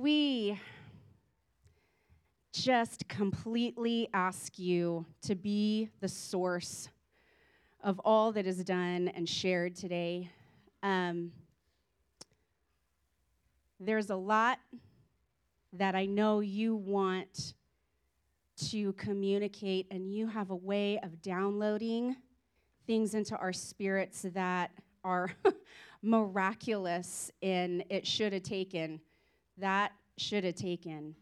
we just completely ask you to be the source of all that is done and shared today. Um, there's a lot that I know you want to communicate, and you have a way of downloading things into our spirits that are miraculous and it should have taken that should have taken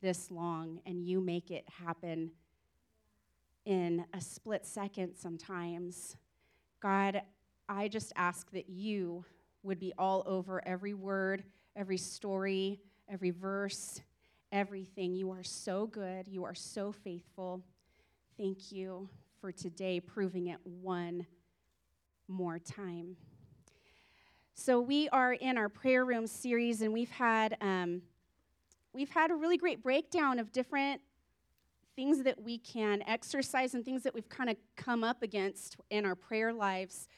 this long and you make it happen in a split second sometimes. God i just ask that you would be all over every word every story every verse everything. You are so good. You are so faithful. Thank you for today proving it one more time so we are in our prayer room series, and we've had um, we've had a really great breakdown of different things that we can exercise and things that we've kind of come up against in our prayer lives.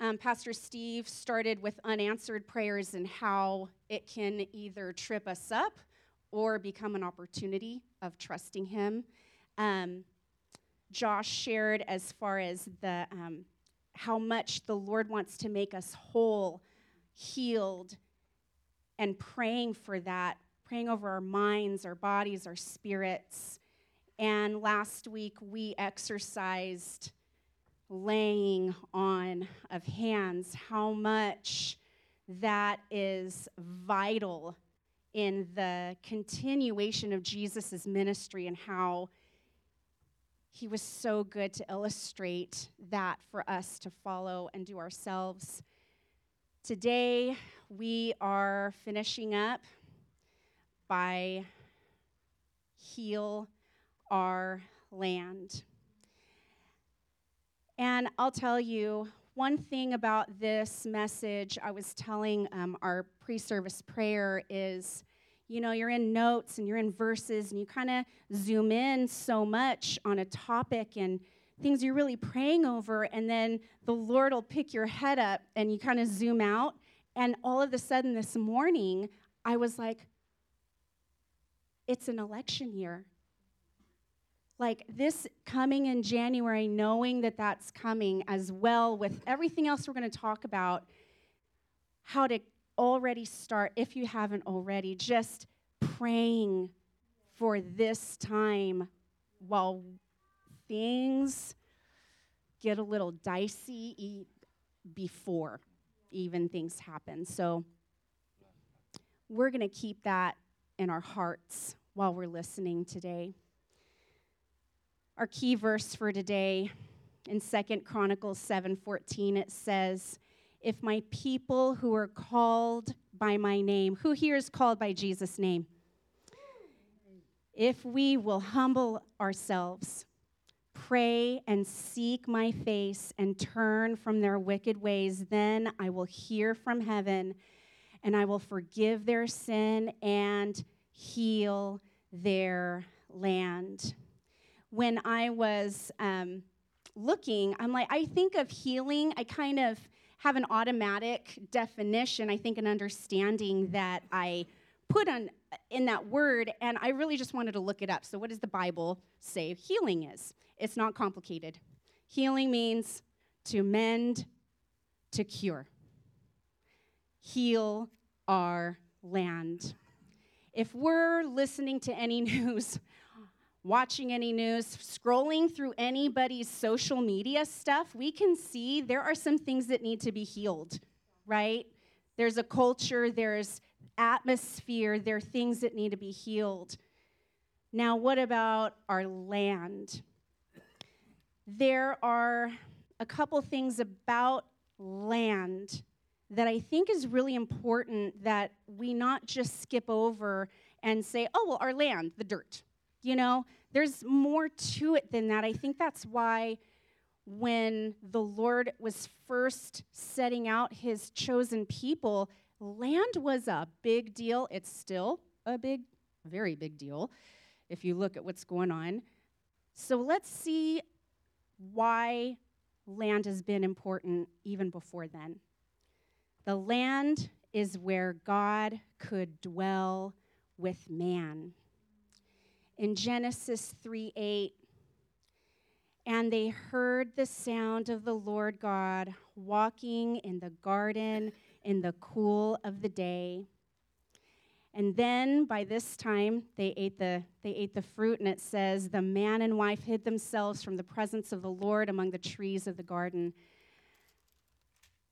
Um, Pastor Steve started with unanswered prayers and how it can either trip us up or become an opportunity of trusting Him. Um, Josh shared as far as the um, how much the Lord wants to make us whole, healed, and praying for that, praying over our minds, our bodies, our spirits. And last week we exercised laying on of hands, how much that is vital in the continuation of Jesus' ministry and how he was so good to illustrate that for us to follow and do ourselves. Today, we are finishing up by Heal Our Land. And I'll tell you one thing about this message I was telling um, our pre service prayer is you know, you're in notes and you're in verses and you kind of zoom in so much on a topic and things you're really praying over, and then the Lord will pick your head up and you kind of zoom out. And all of a sudden this morning, I was like, it's an election year. Like this coming in January, knowing that that's coming as well with everything else we're going to talk about, how to already start, if you haven't already, just praying for this time while things get a little dicey before even things happen. So we're going to keep that in our hearts while we're listening today. Our key verse for today in Second Chronicles 7:14 it says, if my people who are called by my name, who here is called by Jesus' name? If we will humble ourselves, pray and seek my face and turn from their wicked ways, then I will hear from heaven and I will forgive their sin and heal their land. When I was um, looking, I'm like, I think of healing, I kind of have an automatic definition, I think, an understanding that I put on in that word, and I really just wanted to look it up. So, what does the Bible say healing is? It's not complicated. Healing means to mend, to cure. Heal our land. If we're listening to any news watching any news, scrolling through anybody's social media stuff, we can see there are some things that need to be healed, right? There's a culture, there's atmosphere, there are things that need to be healed. Now, what about our land? There are a couple things about land that I think is really important that we not just skip over and say, oh, well, our land, the dirt. You know, there's more to it than that. I think that's why when the Lord was first setting out his chosen people, land was a big deal. It's still a big, very big deal if you look at what's going on. So let's see why land has been important even before then. The land is where God could dwell with man. In Genesis 3 8, and they heard the sound of the Lord God walking in the garden in the cool of the day. And then by this time they ate the they ate the fruit and it says the man and wife hid themselves from the presence of the Lord among the trees of the garden.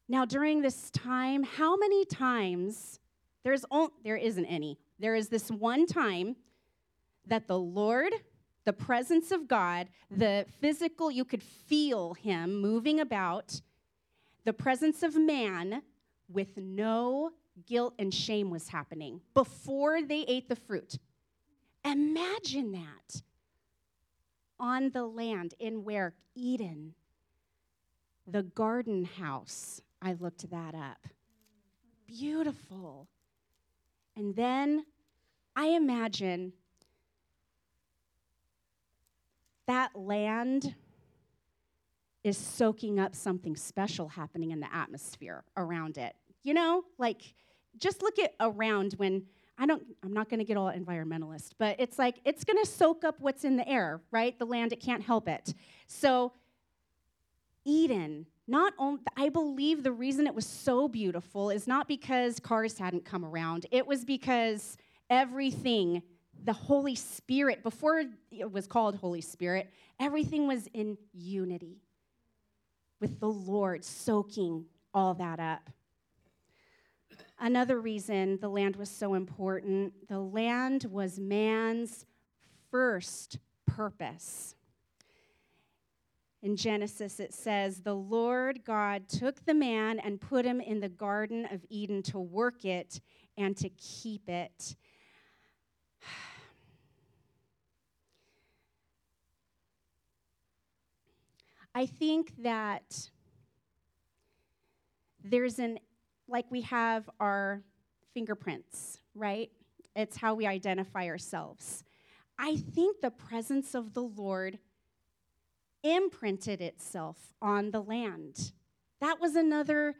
Now during this time, how many times there's there isn't any. There is this one time that the Lord, the presence of God, the physical you could feel him moving about, the presence of man with no guilt and shame was happening before they ate the fruit. Imagine that on the land in where Eden, the garden house. I looked that up. Beautiful. And then I imagine that land is soaking up something special happening in the atmosphere around it. You know, like just look at around when I don't I'm not going to get all environmentalist, but it's like it's going to soak up what's in the air, right? The land it can't help it. So Eden, not only I believe the reason it was so beautiful is not because cars hadn't come around. It was because everything the Holy Spirit, before it was called Holy Spirit, everything was in unity with the Lord, soaking all that up. Another reason the land was so important the land was man's first purpose. In Genesis, it says, The Lord God took the man and put him in the Garden of Eden to work it and to keep it. I think that there's an like we have our fingerprints, right? It's how we identify ourselves. I think the presence of the Lord imprinted itself on the land. That was another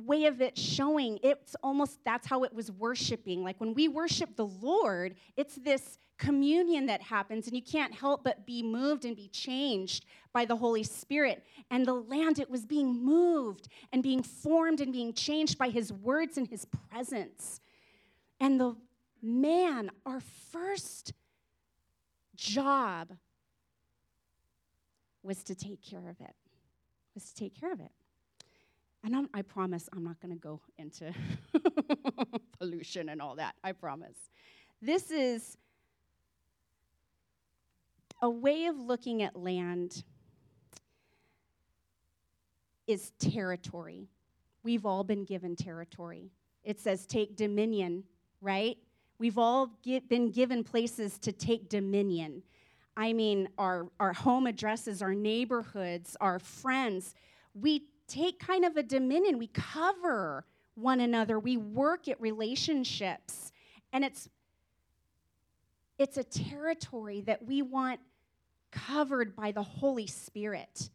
way of it showing. It's almost that's how it was worshiping. Like when we worship the Lord, it's this communion that happens, and you can't help but be moved and be changed by the Holy Spirit. And the land, it was being moved and being formed and being changed by His words and His presence. And the man, our first job was to take care of it, was to take care of it. And I'm, i promise I'm not going to go into pollution and all that. I promise. This is a way of looking at land is territory. We've all been given territory. It says take dominion, right? We've all get, been given places to take dominion. I mean, our, our home addresses, our neighborhoods, our friends. We take kind of a dominion. We cover one another. We work at relationships. And it's it's a territory that we want covered by the Holy Spirit.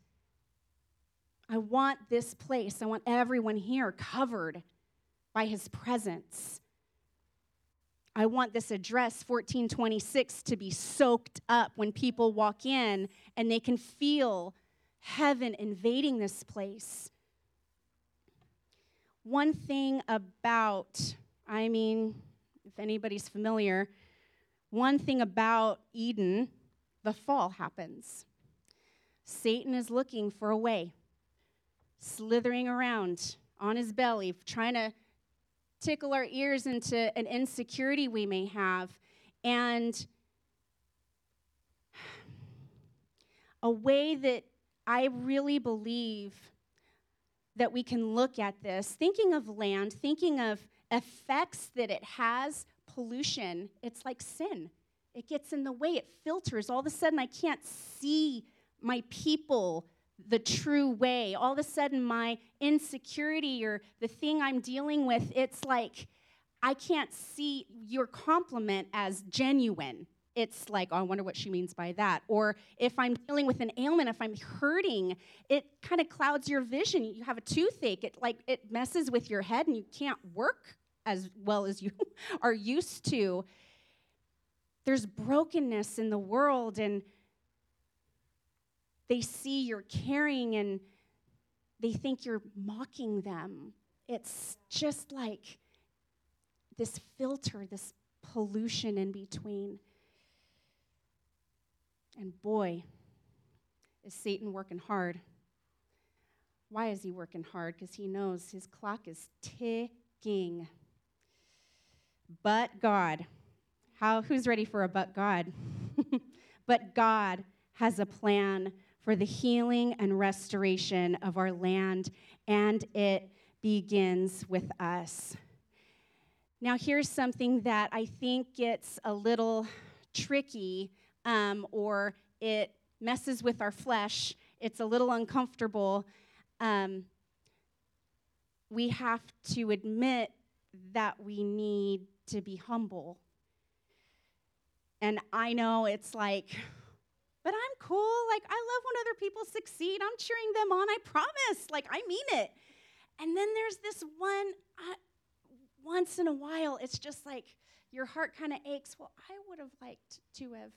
I want this place, I want everyone here covered by his presence. I want this address 1426 to be soaked up when people walk in and they can feel heaven invading this place. One thing about, I mean, if anybody's familiar, one thing about Eden, the fall happens. Satan is looking for a way, slithering around on his belly, trying to tickle our ears into an insecurity we may have. And a way that I really believe that we can look at this, thinking of land, thinking of effects that it has, pollution, it's like sin. It gets in the way, it filters. All of a sudden, I can't see my people the true way. All of a sudden, my insecurity or the thing I'm dealing with, it's like I can't see your compliment as genuine it's like, oh, I wonder what she means by that. Or if I'm dealing with an ailment, if I'm hurting, it kind of clouds your vision. You have a toothache, it like it messes with your head and you can't work as well as you are used to. there's brokenness in the world and they see you're caring and they think you're mocking them. It's just like this filter, this pollution in between. And boy, is Satan working hard. Why is he working hard? Because he knows his clock is ticking. But God, how, who's ready for a but God? but God has a plan for the healing and restoration of our land, and it begins with us. Now, here's something that I think gets a little tricky um, or it messes with our flesh, it's a little uncomfortable. Um, we have to admit that we need to be humble. And I know it's like, but I'm cool. Like, I love when other people succeed. I'm cheering them on. I promise. Like, I mean it. And then there's this one, uh, once in a while, it's just like your heart kind of aches. Well, I would have liked to have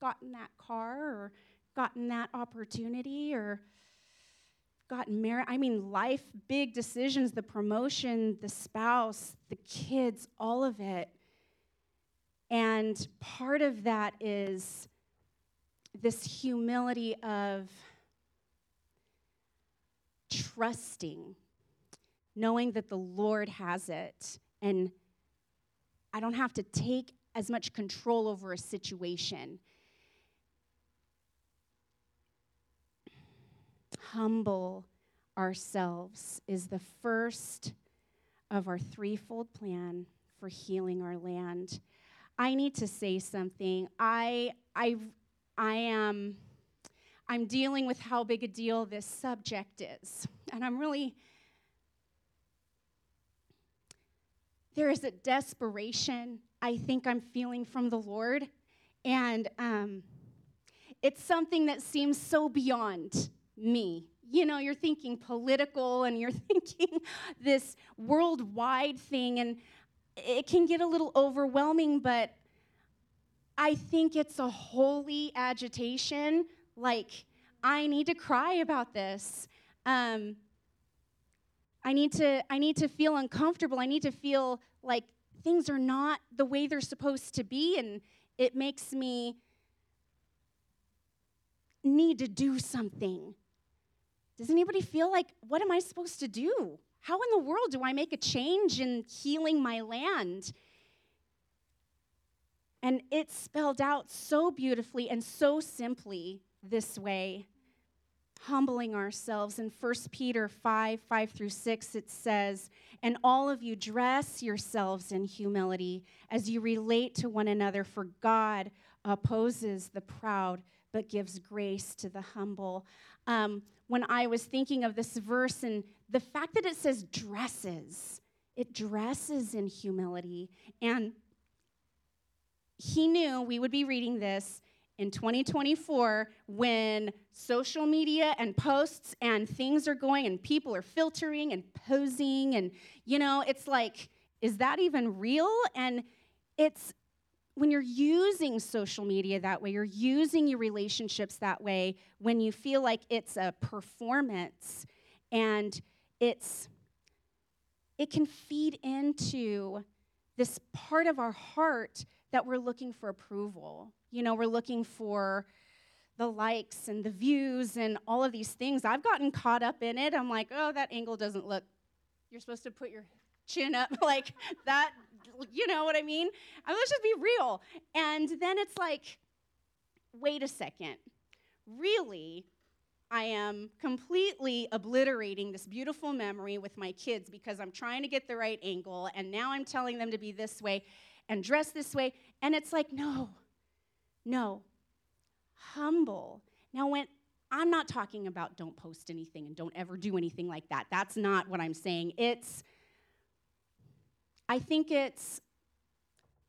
gotten that car or gotten that opportunity or gotten married. I mean, life, big decisions, the promotion, the spouse, the kids, all of it. And part of that is this humility of trusting, knowing that the Lord has it. And I don't have to take as much control over a situation. Humble ourselves is the first of our threefold plan for healing our land. I need to say something. I I I am I'm dealing with how big a deal this subject is. And I'm really there is a desperation I think I'm feeling from the Lord. And um, it's something that seems so beyond me. You know, you're thinking political and you're thinking this worldwide thing, and it can get a little overwhelming, but I think it's a holy agitation. Like, I need to cry about this. Um, I need to I need to feel uncomfortable. I need to feel like things are not the way they're supposed to be and it makes me need to do something. Does anybody feel like, what am I supposed to do? How in the world do I make a change in healing my land? And it's spelled out so beautifully and so simply this way humbling ourselves. In 1 Peter 5 5 through 6, it says, And all of you dress yourselves in humility as you relate to one another, for God opposes the proud but gives grace to the humble. Um, when I was thinking of this verse and the fact that it says dresses, it dresses in humility. And he knew we would be reading this in 2024 when social media and posts and things are going and people are filtering and posing and you know it's like is that even real and it's when you're using social media that way, you're using your relationships that way, when you feel like it's a performance and it's it can feed into this part of our heart that we're looking for approval. You know, we're looking for the likes and the views and all of these things. I've gotten caught up in it. I'm like, oh, that angle doesn't look. You're supposed to put your chin up like that you know what I mean? I mean, let's just be real. And then it's like, wait a second. Really, I am completely obliterating this beautiful memory with my kids because I'm trying to get the right angle, and now I'm telling them to be this way and dress this way. And it's like, no, no, humble. Now, when I'm not talking about don't post anything and don't ever do anything like that, that's not what I'm saying. It's, I think it's,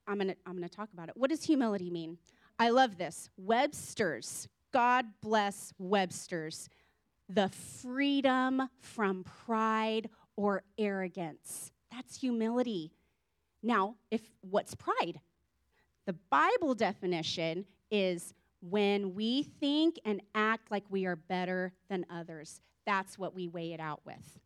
I'm gonna, I'm gonna talk about it. What does humility mean? I love this. Webster's, God bless Webster's, the freedom from pride or arrogance. That's humility. Now, if what's pride? The Bible definition is when we think and act like we are better than others. That's what we weigh it out with.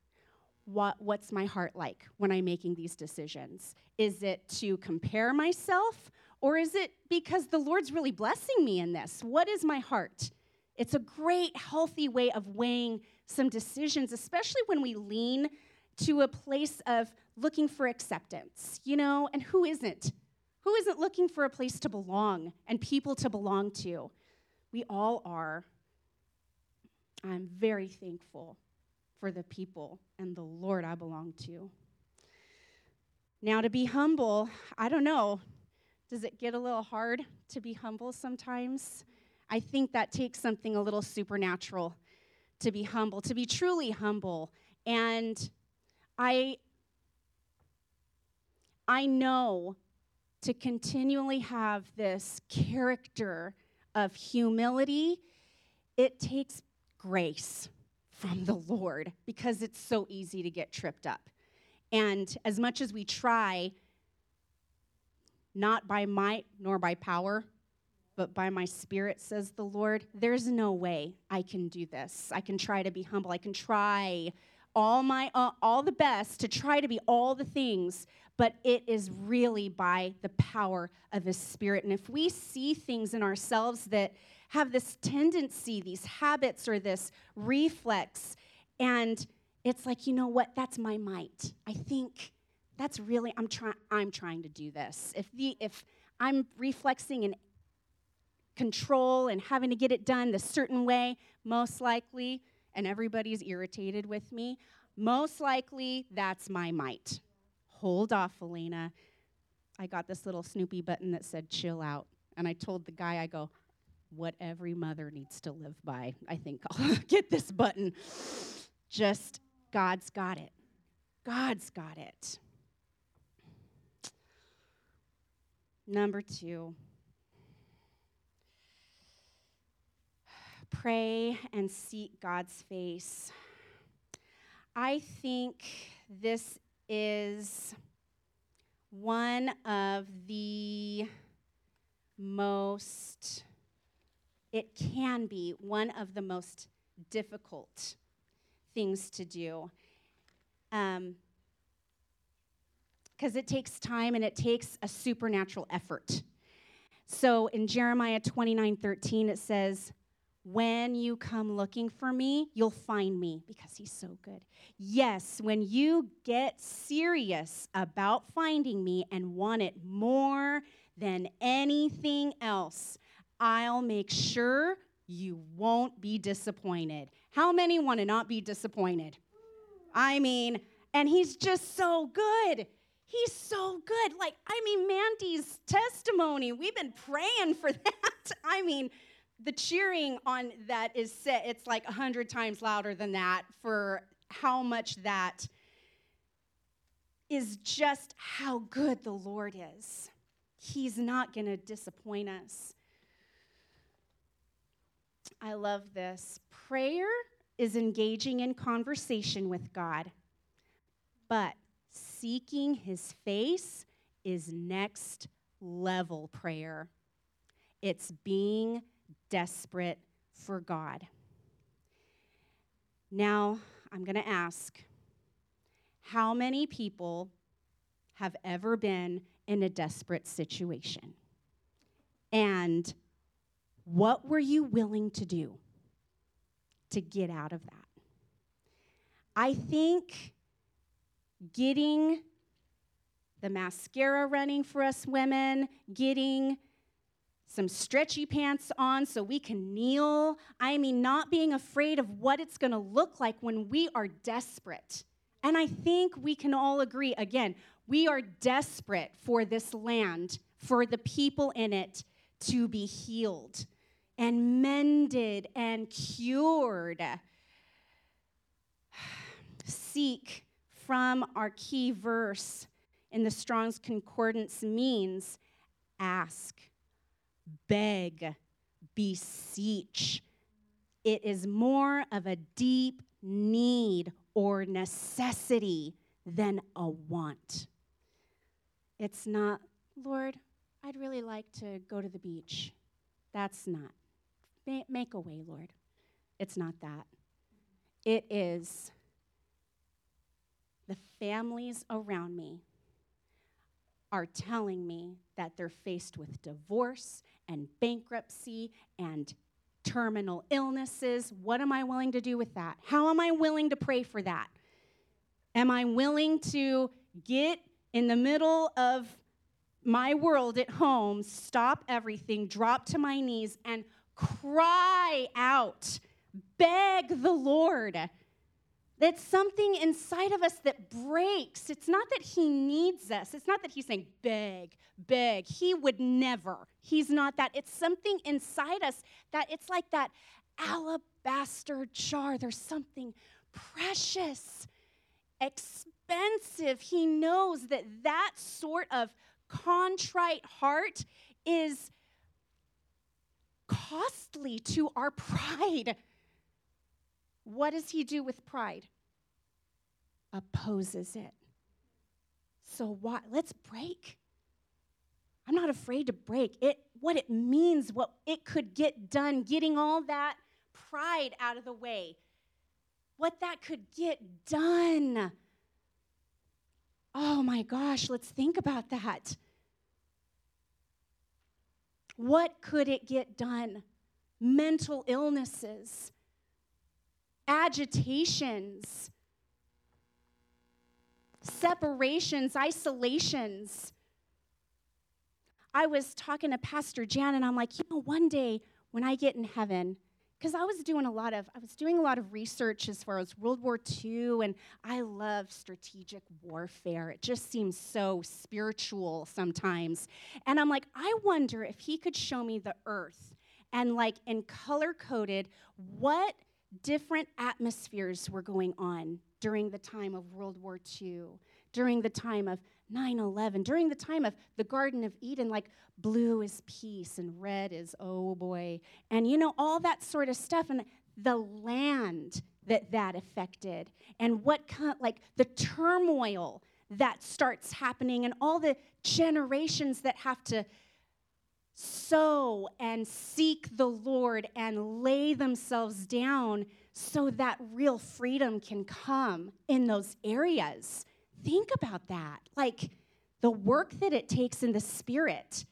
What, what's my heart like when I'm making these decisions? Is it to compare myself, or is it because the Lord's really blessing me in this? What is my heart? It's a great, healthy way of weighing some decisions, especially when we lean to a place of looking for acceptance, you know? And who isn't? Who isn't looking for a place to belong and people to belong to? We all are. I'm very thankful for the people and the Lord I belong to. Now, to be humble, I don't know. Does it get a little hard to be humble sometimes? I think that takes something a little supernatural to be humble, to be truly humble. And I I know to continually have this character of humility, it takes grace from the Lord because it's so easy to get tripped up. And as much as we try, not by might nor by power, but by my spirit, says the Lord, there's no way I can do this. I can try to be humble. I can try all my uh, all the best to try to be all the things but it is really by the power of his spirit and if we see things in ourselves that have this tendency these habits or this reflex and it's like you know what that's my might i think that's really i'm trying i'm trying to do this if the if i'm reflexing and control and having to get it done the certain way, most likely, and everybody's irritated with me, most likely that's my might. Hold off, Elena. I got this little Snoopy button that said chill out. And I told the guy, I go, what every mother needs to live by. I think I'll get this button. Just God's got it. God's got it. Number two, pray and seek God's face. I think this is one of the most, it can be one of the most difficult things to do. Because um, it takes time and it takes a supernatural effort. So in Jeremiah 29 13, it says, when you come looking for me, you'll find me because he's so good. Yes, when you get serious about finding me and want it more than anything else, I'll make sure you won't be disappointed. How many want to not be disappointed? I mean, and he's just so good. He's so good. Like, I mean, Mandy's testimony, we've been praying for that. I mean, the cheering on that is set, it's like a hundred times louder than that for how much that is just how good the Lord is. He's not going to disappoint us. I love this. Prayer is engaging in conversation with God, but seeking his face is next level prayer. It's being desperate for God. Now, I'm going to ask how many people have ever been in a desperate situation? And what were you willing to do to get out of that? I think getting the mascara running for us women, getting some stretchy pants on so we can kneel. I mean, not being afraid of what it's going to look like when we are desperate. And I think we can all agree again, we are desperate for this land, for the people in it to be healed and mended and cured. Seek from our key verse in the Strong's Concordance means ask beg, beseech. It is more of a deep need or necessity than a want. It's not, Lord, I'd really like to go to the beach. That's not. Make a way, Lord. It's not that. It is the families around me are telling me that they're faced with divorce and bankruptcy and terminal illnesses. What am I willing to do with that? How am I willing to pray for that? Am I willing to get in the middle of my world at home, stop everything, drop to my knees, and cry out, beg the Lord? That's something inside of us that breaks. It's not that he needs us. It's not that he's saying, beg, beg. He would never. He's not that. It's something inside us that it's like that alabaster jar. There's something precious, expensive. He knows that that sort of contrite heart is costly to our pride. What does he do with pride? Opposes it. So what? Let's break. I'm not afraid to break it. What it means, what it could get done, getting all that pride out of the way. What that could get done. Oh my gosh, let's think about that. What could it get done? Mental illnesses, agitations, separations, isolations. I was talking to Pastor Jan, and I'm like, you know, one day when I get in heaven, because I was doing a lot of I was doing a lot of research as far as World War II, and I love strategic warfare. It just seems so spiritual sometimes, and I'm like, I wonder if he could show me the Earth and like in color coded what different atmospheres were going on during the time of World War II, during the time of 9 11, during the time of the Garden of Eden, like blue is peace and red is oh boy, and you know, all that sort of stuff, and the land that that affected, and what kind, like the turmoil that starts happening, and all the generations that have to sow and seek the Lord and lay themselves down so that real freedom can come in those areas. Think about that. Like the work that it takes in the spirit.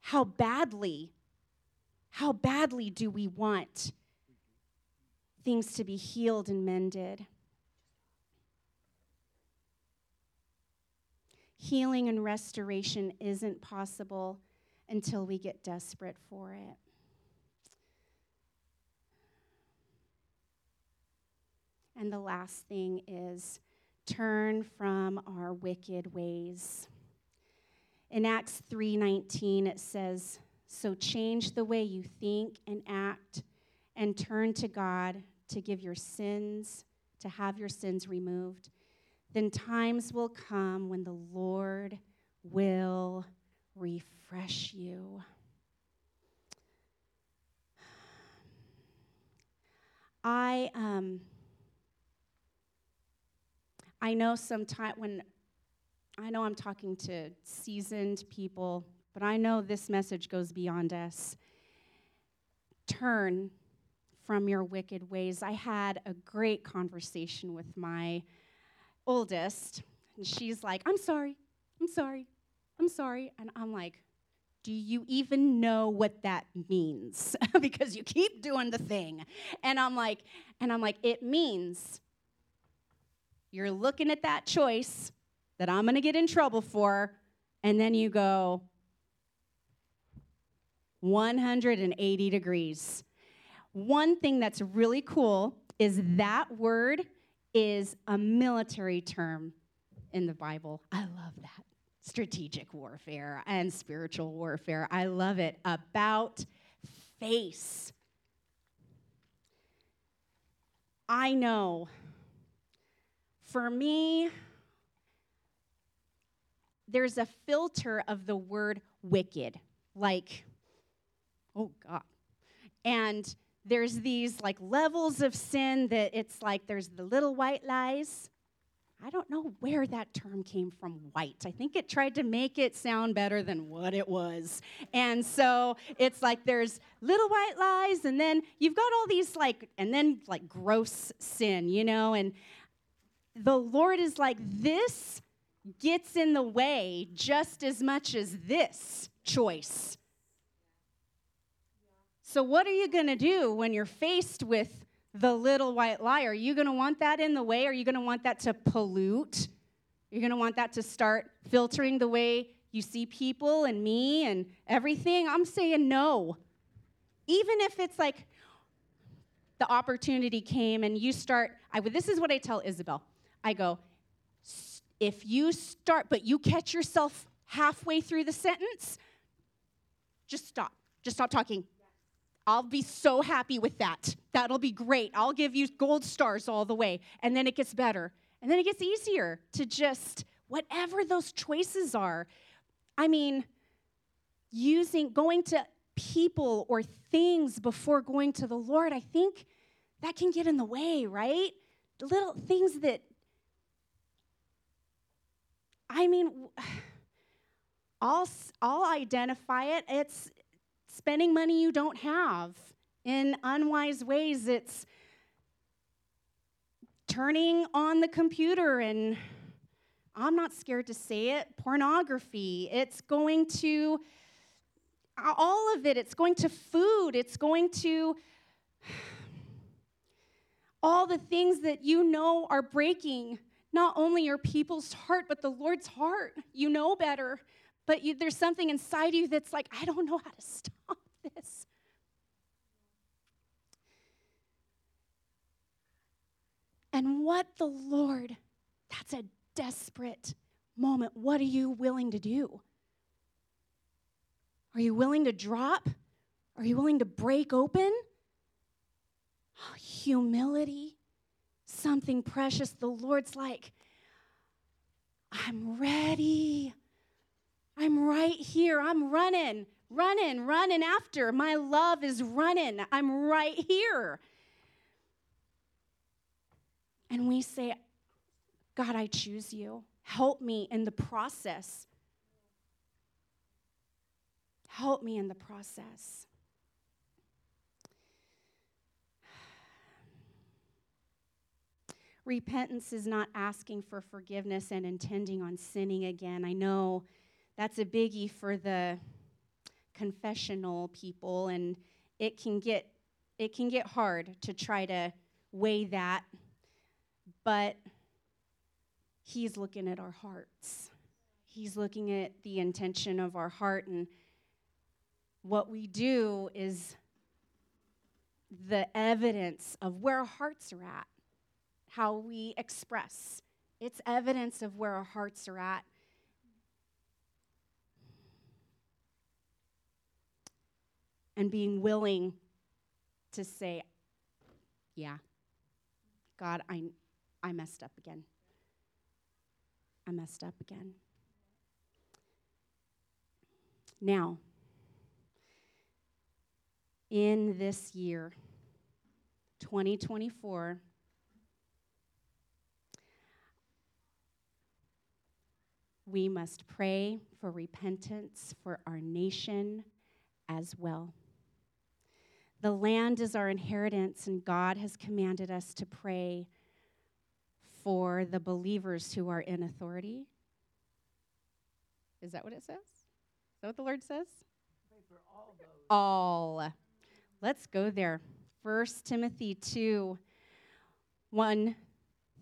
How badly, how badly do we want things to be healed and mended? Healing and restoration isn't possible until we get desperate for it. And the last thing is turn from our wicked ways. In Acts 3:19 it says, "So change the way you think and act and turn to God to give your sins, to have your sins removed. Then times will come when the Lord will refresh you." I um I know sometimes when I know I'm talking to seasoned people, but I know this message goes beyond us. Turn from your wicked ways. I had a great conversation with my oldest, and she's like, I'm sorry, I'm sorry, I'm sorry. And I'm like, do you even know what that means? because you keep doing the thing. And I'm like, and I'm like, it means you're looking at that choice that I'm going to get in trouble for, and then you go 180 degrees. One thing that's really cool is that word is a military term in the Bible. I love that. Strategic warfare and spiritual warfare. I love it. About face. I know for me, there's a filter of the word wicked, like, oh God. And there's these like levels of sin that it's like there's the little white lies, I don't know where that term came from, white. I think it tried to make it sound better than what it was. And so it's like there's little white lies, and then you've got all these like, and then like gross sin, you know? And the Lord is like, this gets in the way just as much as this choice. So, what are you going to do when you're faced with the little white lie. Are you going to want that in the way? Are you going to want that to pollute? You're going to want that to start filtering the way you see people and me and everything? I'm saying no. Even if it's like the opportunity came and you start, I, this is what I tell Isabel. I go, if you start, but you catch yourself halfway through the sentence, just stop. Just stop talking. I'll be so happy with that. That'll be great. I'll give you gold stars all the way. And then it gets better. And then it gets easier to just, whatever those choices are. I mean, using, going to people or things before going to the Lord, I think that can get in the way, right? Little things that, I mean, I'll, I'll identify it. It's spending money you don't have in unwise ways. It's turning on the computer and I'm not scared to say it pornography. It's going to all of it. It's going to food. It's going to all the things that you know are breaking not only your people's heart, but the Lord's heart. You know better but you, there's something inside you that's like, I don't know how to stop this. And what the Lord, that's a desperate moment. What are you willing to do? Are you willing to drop? Are you willing to break open? Oh, humility, something precious. The Lord's like, I'm ready. I'm right here. I'm running, running, running after. My love is running. I'm right here. And we say, God, I choose you. Help me in the process. Help me in the process. Repentance is not asking for forgiveness and intending on sinning again. I know that's a biggie for the confessional people and it can get it can get hard to try to weigh that but he's looking at our hearts he's looking at the intention of our heart and what we do is the evidence of where our hearts are at how we express it's evidence of where our hearts are at and being willing to say, Yeah, God, I, I messed up again. I messed up again. Now, in this year, 2024, we must pray for repentance for our nation as well. The land is our inheritance, and God has commanded us to pray for the believers who are in authority. Is that what it says? Is that what the Lord says? all, all. Let's go there. 1 Timothy 2 1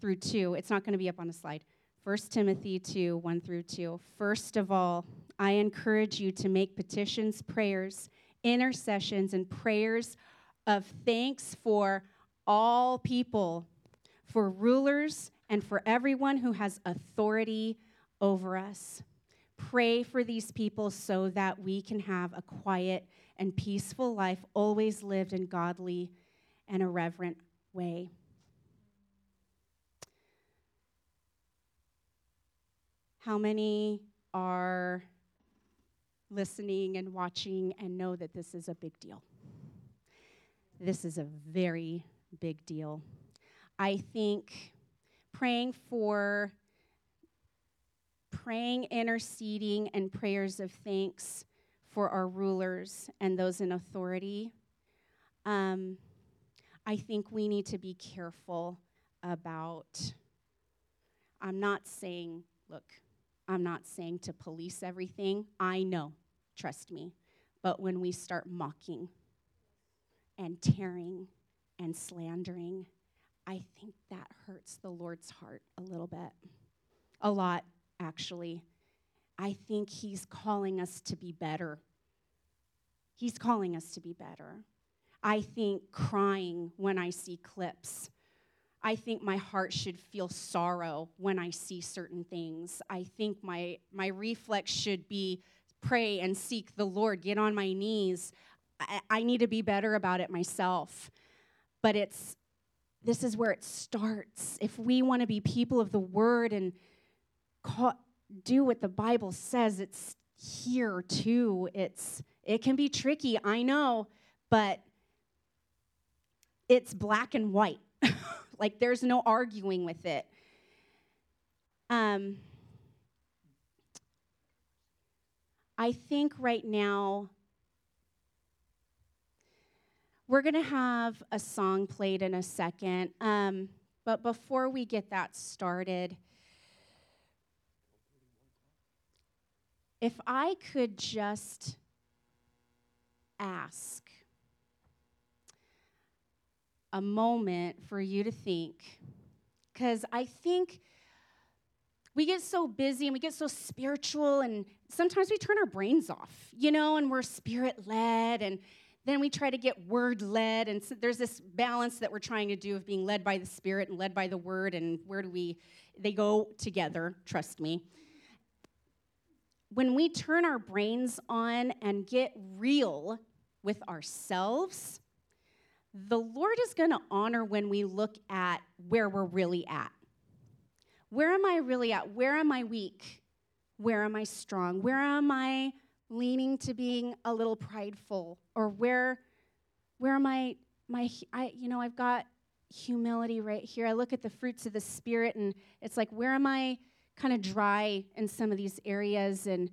through 2. It's not going to be up on the slide. 1 Timothy 2 1 through 2. First of all, I encourage you to make petitions, prayers, intercessions and prayers of thanks for all people, for rulers, and for everyone who has authority over us. Pray for these people so that we can have a quiet and peaceful life, always lived in godly and a reverent way. How many are listening and watching and know that this is a big deal. This is a very big deal. I think praying for praying, interceding, and prayers of thanks for our rulers and those in authority. Um, I think we need to be careful about. I'm not saying, look, I'm not saying to police everything. I know, trust me. But when we start mocking and tearing and slandering, I think that hurts the Lord's heart a little bit. A lot, actually. I think He's calling us to be better. He's calling us to be better. I think crying when I see clips. I think my heart should feel sorrow when I see certain things. I think my, my reflex should be pray and seek the Lord, get on my knees. I, I need to be better about it myself. But it's this is where it starts. If we want to be people of the word and call, do what the Bible says, it's here too. It's it can be tricky, I know, but it's black and white. like there's no arguing with it. Um, I think right now we're going to have a song played in a second. Um, but before we get that started, if I could just ask a moment for you to think, because I think we get so busy and we get so spiritual, and sometimes we turn our brains off, you know, and we're spirit led and then we try to get word led, and so there's this balance that we're trying to do of being led by the Spirit and led by the Word, and where do we, they go together, trust me. When we turn our brains on and get real with ourselves, the Lord is going to honor when we look at where we're really at. Where am I really at? Where am I weak? Where am I strong? Where am I leaning to being a little prideful or where where am I my I you know I've got humility right here. I look at the fruits of the spirit and it's like where am I kind of dry in some of these areas and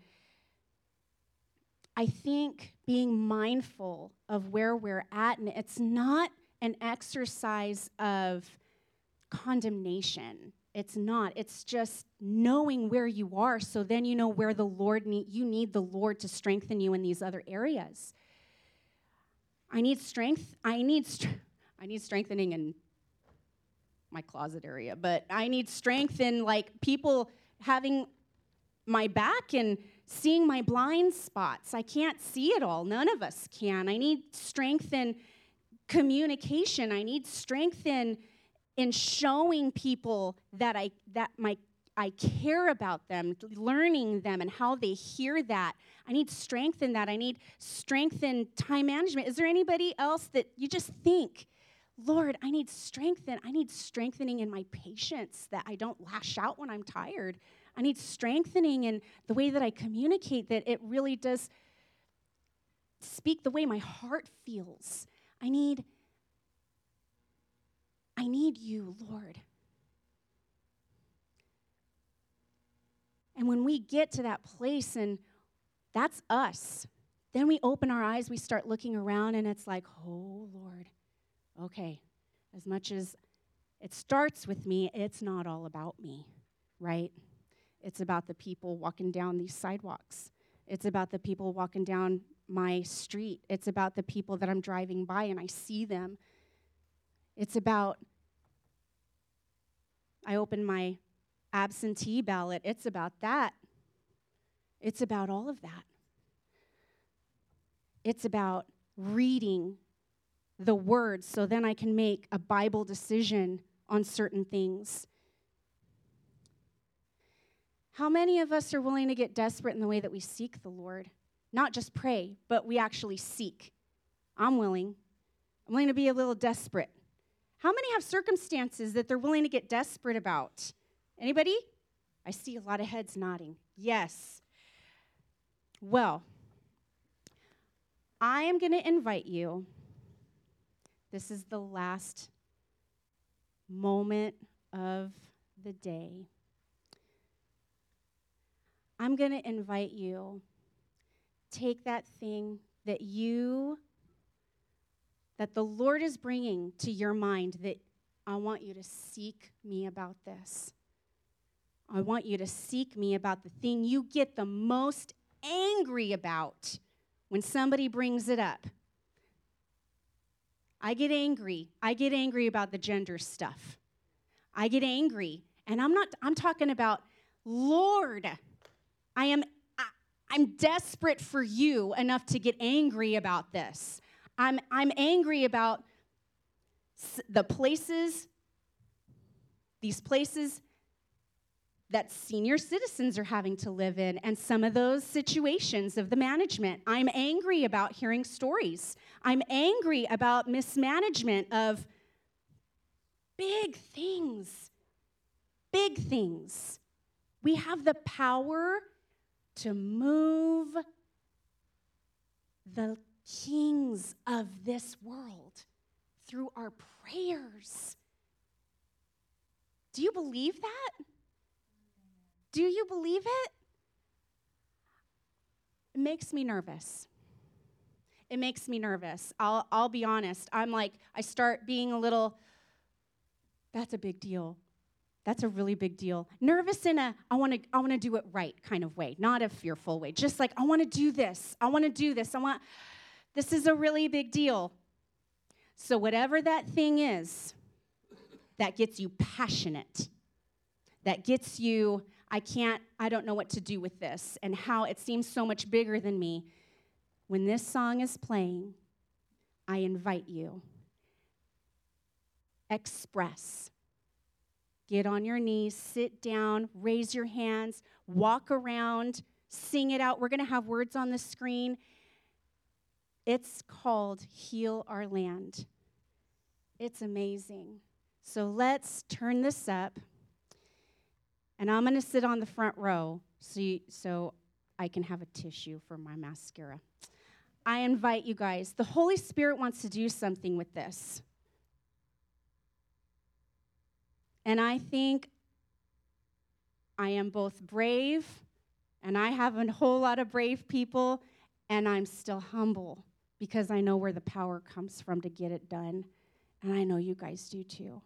I think being mindful of where we're at and it's not an exercise of condemnation it's not. It's just knowing where you are so then you know where the Lord need you need the Lord to strengthen you in these other areas. I need strength. I need I need strengthening in my closet area, but I need strength in like people having my back and seeing my blind spots. I can't see it all. None of us can. I need strength in communication. I need strength in in showing people that I that my I care about them, learning them and how they hear that. I need strength in that. I need strength in time management. Is there anybody else that you just think, Lord, I need strength in, I need strengthening in my patience that I don't lash out when I'm tired. I need strengthening in the way that I communicate that it really does speak the way my heart feels. I need I need you, Lord. And when we get to that place, and that's us, then we open our eyes, we start looking around, and it's like, oh, Lord, okay, as much as it starts with me, it's not all about me, right? It's about the people walking down these sidewalks. It's about the people walking down my street. It's about the people that I'm driving by and I see them. It's about I open my absentee ballot, it's about that. It's about all of that. It's about reading the words so then I can make a Bible decision on certain things. How many of us are willing to get desperate in the way that we seek the Lord? Not just pray, but we actually seek. I'm willing. I'm willing to be a little desperate. How many have circumstances that they're willing to get desperate about? Anybody? I see a lot of heads nodding. Yes. Well, I am going to invite you. This is the last moment of the day. I'm going to invite you take that thing that you that the Lord is bringing to your mind that I want you to seek me about this. I want you to seek me about the thing you get the most angry about when somebody brings it up. I get angry. I get angry about the gender stuff. I get angry. And I'm not I'm talking about Lord, I am I, I'm desperate for you enough to get angry about this. I'm I'm angry about the places these places that senior citizens are having to live in and some of those situations of the management. I'm angry about hearing stories. I'm angry about mismanagement of big things. Big things. We have the power to move the kings of this world through our prayers. Do you believe that? Do you believe it? It makes me nervous. It makes me nervous. I'll, I'll be honest. I'm like, I start being a little, that's a big deal. That's a really big deal. Nervous in a I want to I want to do it right kind of way, not a fearful way. Just like I want to do this. I want to do this. I want this is a really big deal. So whatever that thing is that gets you passionate, that gets you I can't, I don't know what to do with this, and how it seems so much bigger than me. When this song is playing, I invite you. Express. Get on your knees, sit down, raise your hands, walk around, sing it out. We're going to have words on the screen. It's called Heal Our Land. It's amazing. So let's turn this up. And I'm going to sit on the front row so, you, so I can have a tissue for my mascara. I invite you guys. The Holy Spirit wants to do something with this. And I think I am both brave, and I have a whole lot of brave people, and I'm still humble because I know where the power comes from to get it done. And I know you guys do too.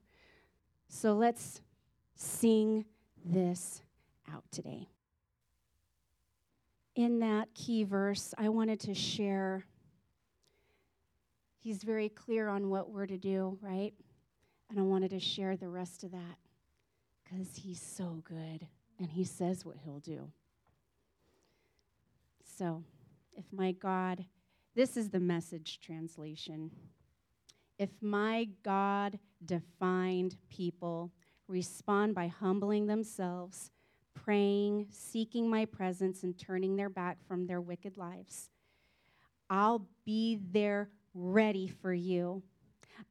So let's sing this out today. In that key verse, I wanted to share. He's very clear on what we're to do, right? And I wanted to share the rest of that because he's so good and he says what he'll do. So, if my God, this is the message translation. If my God defined people respond by humbling themselves, praying, seeking my presence, and turning their back from their wicked lives. I'll be there ready for you.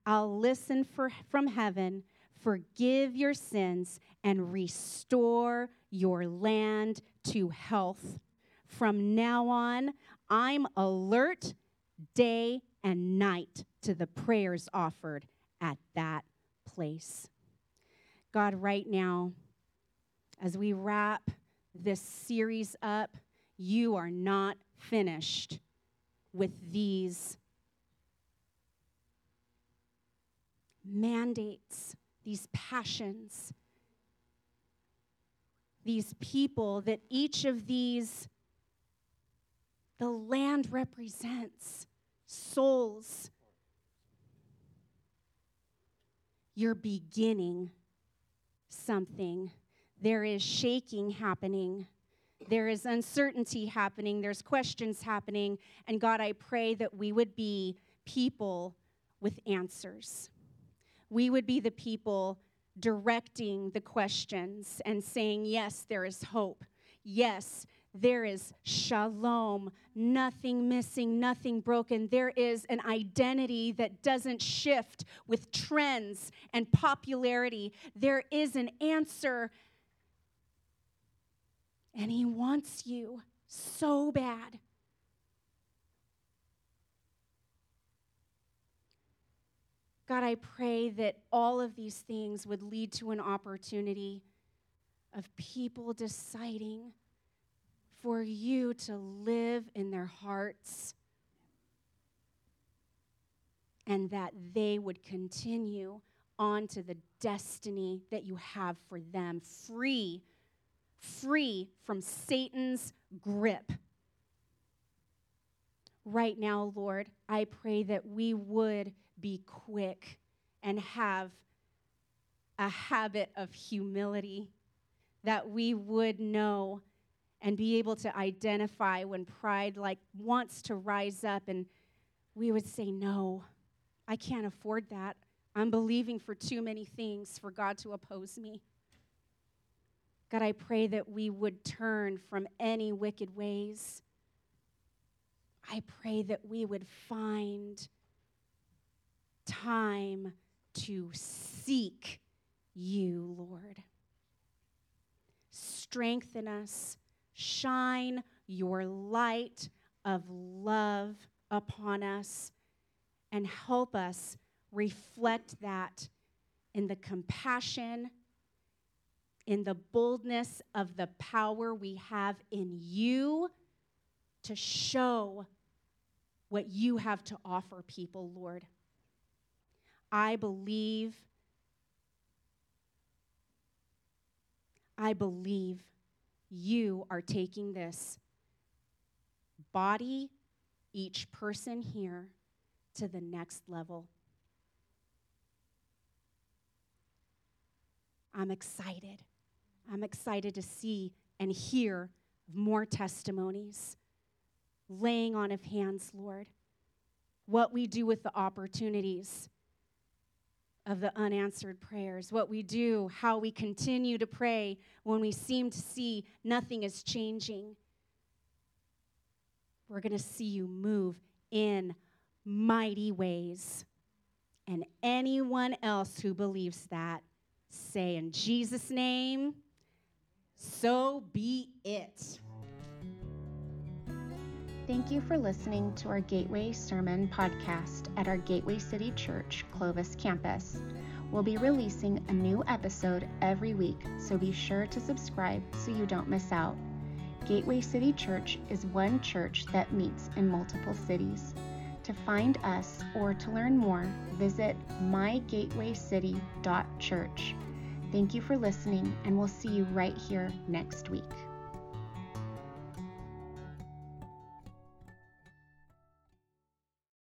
I'll listen for, from heaven, forgive your sins, and restore your land to health. From now on, I'm alert day and night to the prayers offered at that place. God, right now, as we wrap this series up, you are not finished with these mandates, these passions, these people that each of these, the land represents souls. You're beginning something. There is shaking happening. There is uncertainty happening. There's questions happening. And God, I pray that we would be people with answers. We would be the people directing the questions and saying, Yes, there is hope. Yes, there is shalom, nothing missing, nothing broken. There is an identity that doesn't shift with trends and popularity. There is an answer. And He wants you so bad. God, I pray that all of these things would lead to an opportunity of people deciding for you to live in their hearts and that they would continue on to the destiny that you have for them, free, free from Satan's grip. Right now, Lord, I pray that we would be quick and have a habit of humility, that we would know and be able to identify when pride like wants to rise up and we would say no I can't afford that. I'm believing for too many things for God to oppose me. God, I pray that we would turn from any wicked ways. I pray that we would find time to seek you, Lord. Strengthen us, shine your light of love upon us and help us reflect that in the compassion, in the boldness of the power we have in you to show what you have to offer people, Lord. I believe, I believe you are taking this body, each person here to the next level. I'm excited. I'm excited to see and hear more testimonies, laying on of hands, Lord, what we do with the opportunities of the unanswered prayers, what we do, how we continue to pray when we seem to see nothing is changing. We're going to see you move in mighty ways. And anyone else who believes that, say in Jesus' name, so be it. Thank you for listening to our Gateway Sermon podcast at our Gateway City Church Clovis campus. We'll be releasing a new episode every week, so be sure to subscribe so you don't miss out. Gateway City Church is one church that meets in multiple cities. To find us or to learn more, visit mygatewaycity.church. Thank you for listening, and we'll see you right here next week.